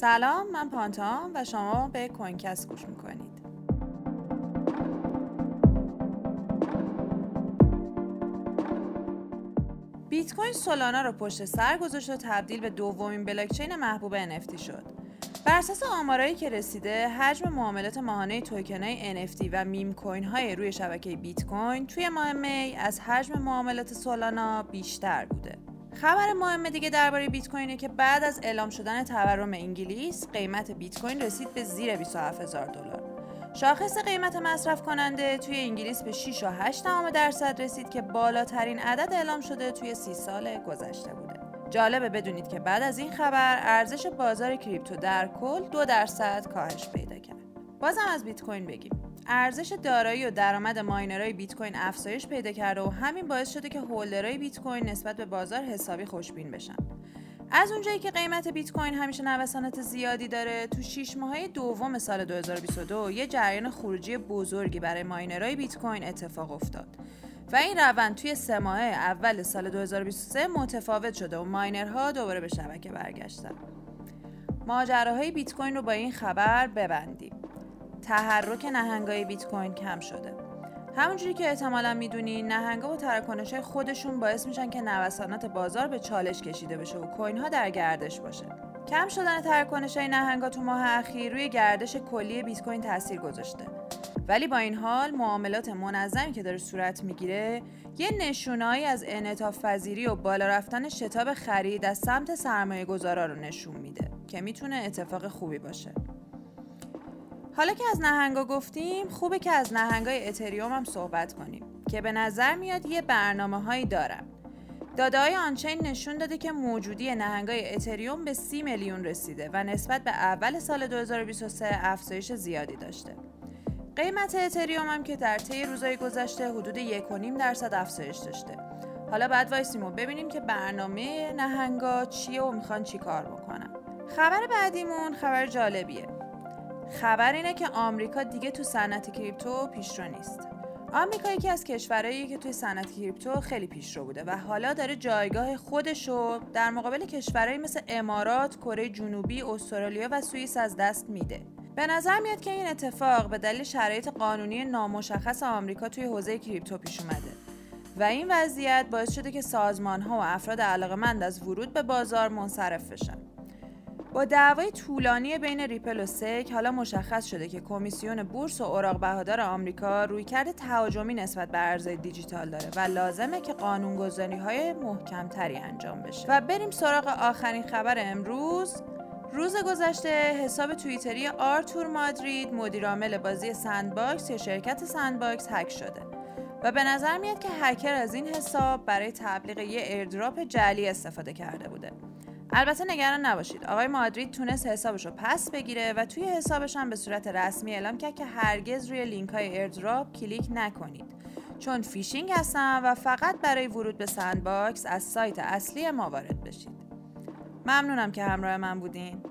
سلام من پانته‌آم و شما به CoinCast گوش می‌کنید بیت کوین Solana رو پشت سر گذاشت و تبدیل به دومین بلاکچین محبوب NFT شد. بر اساس آمارایی که رسیده، حجم معاملات ماهانه توکنای NFT و meme coin های روی شبکه بیت کوین توی ماه می از حجم معاملات Solana بیشتر بوده. خبر مهم دیگه درباره بیت کوینه که بعد از اعلام شدن تورم انگلیس قیمت بیت کوین رسید به زیر 27000 دلار. شاخص قیمت مصرف کننده توی انگلیس به 6 و 8 درصد رسید که بالاترین عدد اعلام شده توی 30 سال گذشته بوده. جالبه بدونید که بعد از این خبر ارزش بازار کریپتو در کل دو درصد کاهش پیدا کرد. بازم از بیت کوین بگیم. ارزش دارایی و درآمد ماینرهای بیت کوین افزایش پیدا کرده و همین باعث شده که هولدرهای بیت کوین نسبت به بازار حسابی خوشبین بشن. از اونجایی که قیمت بیت کوین همیشه نوسانات زیادی داره تو 6 ماهه دوم سال 2022 یه جریان خروجی بزرگی برای ماینرهای بیت کوین اتفاق افتاد. و این روند توی سه ماه اول سال 2023 متفاوت شده و ماینرها دوباره به شبکه برگشتن. ماجراهای بیت کوین رو با این خبر ببندیم. تحرک نهنگای بیت کوین کم شده. همونجوری که احتمالا می‌دونین نهنگا و تراکنش خودشون باعث میشن که نوسانات بازار به چالش کشیده بشه و کوین ها در گردش باشه. کم شدن تراکنش های نهنگا تو ماه اخیر روی گردش کلی بیت کوین تاثیر گذاشته. ولی با این حال معاملات منظمی که داره صورت می‌گیره یه نشونایی از انعطاف پذیری و بالا رفتن شتاب خرید از سمت سرمایه گذارا رو نشون میده که می‌تونه اتفاق خوبی باشه. حالا که از نهنگا گفتیم خوبه که از نهنگای اتریوم هم صحبت کنیم که به نظر میاد یه برنامه هایی دارن داده های آنچین نشون داده که موجودی نهنگای اتریوم به 30 میلیون رسیده و نسبت به اول سال 2023 افزایش زیادی داشته. قیمت اتریوم هم که در طی روزهای گذشته حدود 1.5 درصد افزایش داشته. حالا بعد وایسیم و ببینیم که برنامه نهنگا چیه و می‌خوان چی کار بکنن. خبر بعدیمون خبر جالبیه. خبر اینه که آمریکا دیگه تو صنعت کریپتو پیشرو نیست. آمریکا یکی از کشورهایی که توی صنعت crypto خیلی پیشرو بوده و حالا داره جایگاه خودشو در مقابل کشورهایی مثل امارات، کره جنوبی، استرالیا و سوئیس از دست میده. به نظر میاد که این اتفاق به دلیل شرایط قانونی نامشخص آمریکا توی حوزه crypto پیش اومده و این وضعیت باعث شده که سازمان ها و افراد علاقمند از ورود به بازار منصرف بشن. با دعوای طولانی بین Ripple و SEC حالا مشخص شده که کمیسیون بورس و اوراق بهادار آمریکا رویکرد تهاجمی نسبت به ارزهای دیجیتال داره و لازمه که قانونگذاری های محکمتری انجام بشه. و بریم سراغ آخرین خبر امروز. روز گذشته حساب توییتری آرتور مادرید مدیرعامل بازی Sandbox یا شرکت Sandbox هک شده. و به نظر میاد که هکر از این حساب برای تبلیغ یه airdrop جعلی استفاده کرده بوده. البته نگران نباشید. آقای مادرید تونست حسابش رو پس بگیره و توی حسابش هم به صورت رسمی اعلام کرد که هرگز روی لینک های airdrop کلیک نکنید. چون فیشینگ هستن و فقط برای ورود به Sandbox از سایت اصلی ما وارد بشید. ممنونم که همراه من بودین.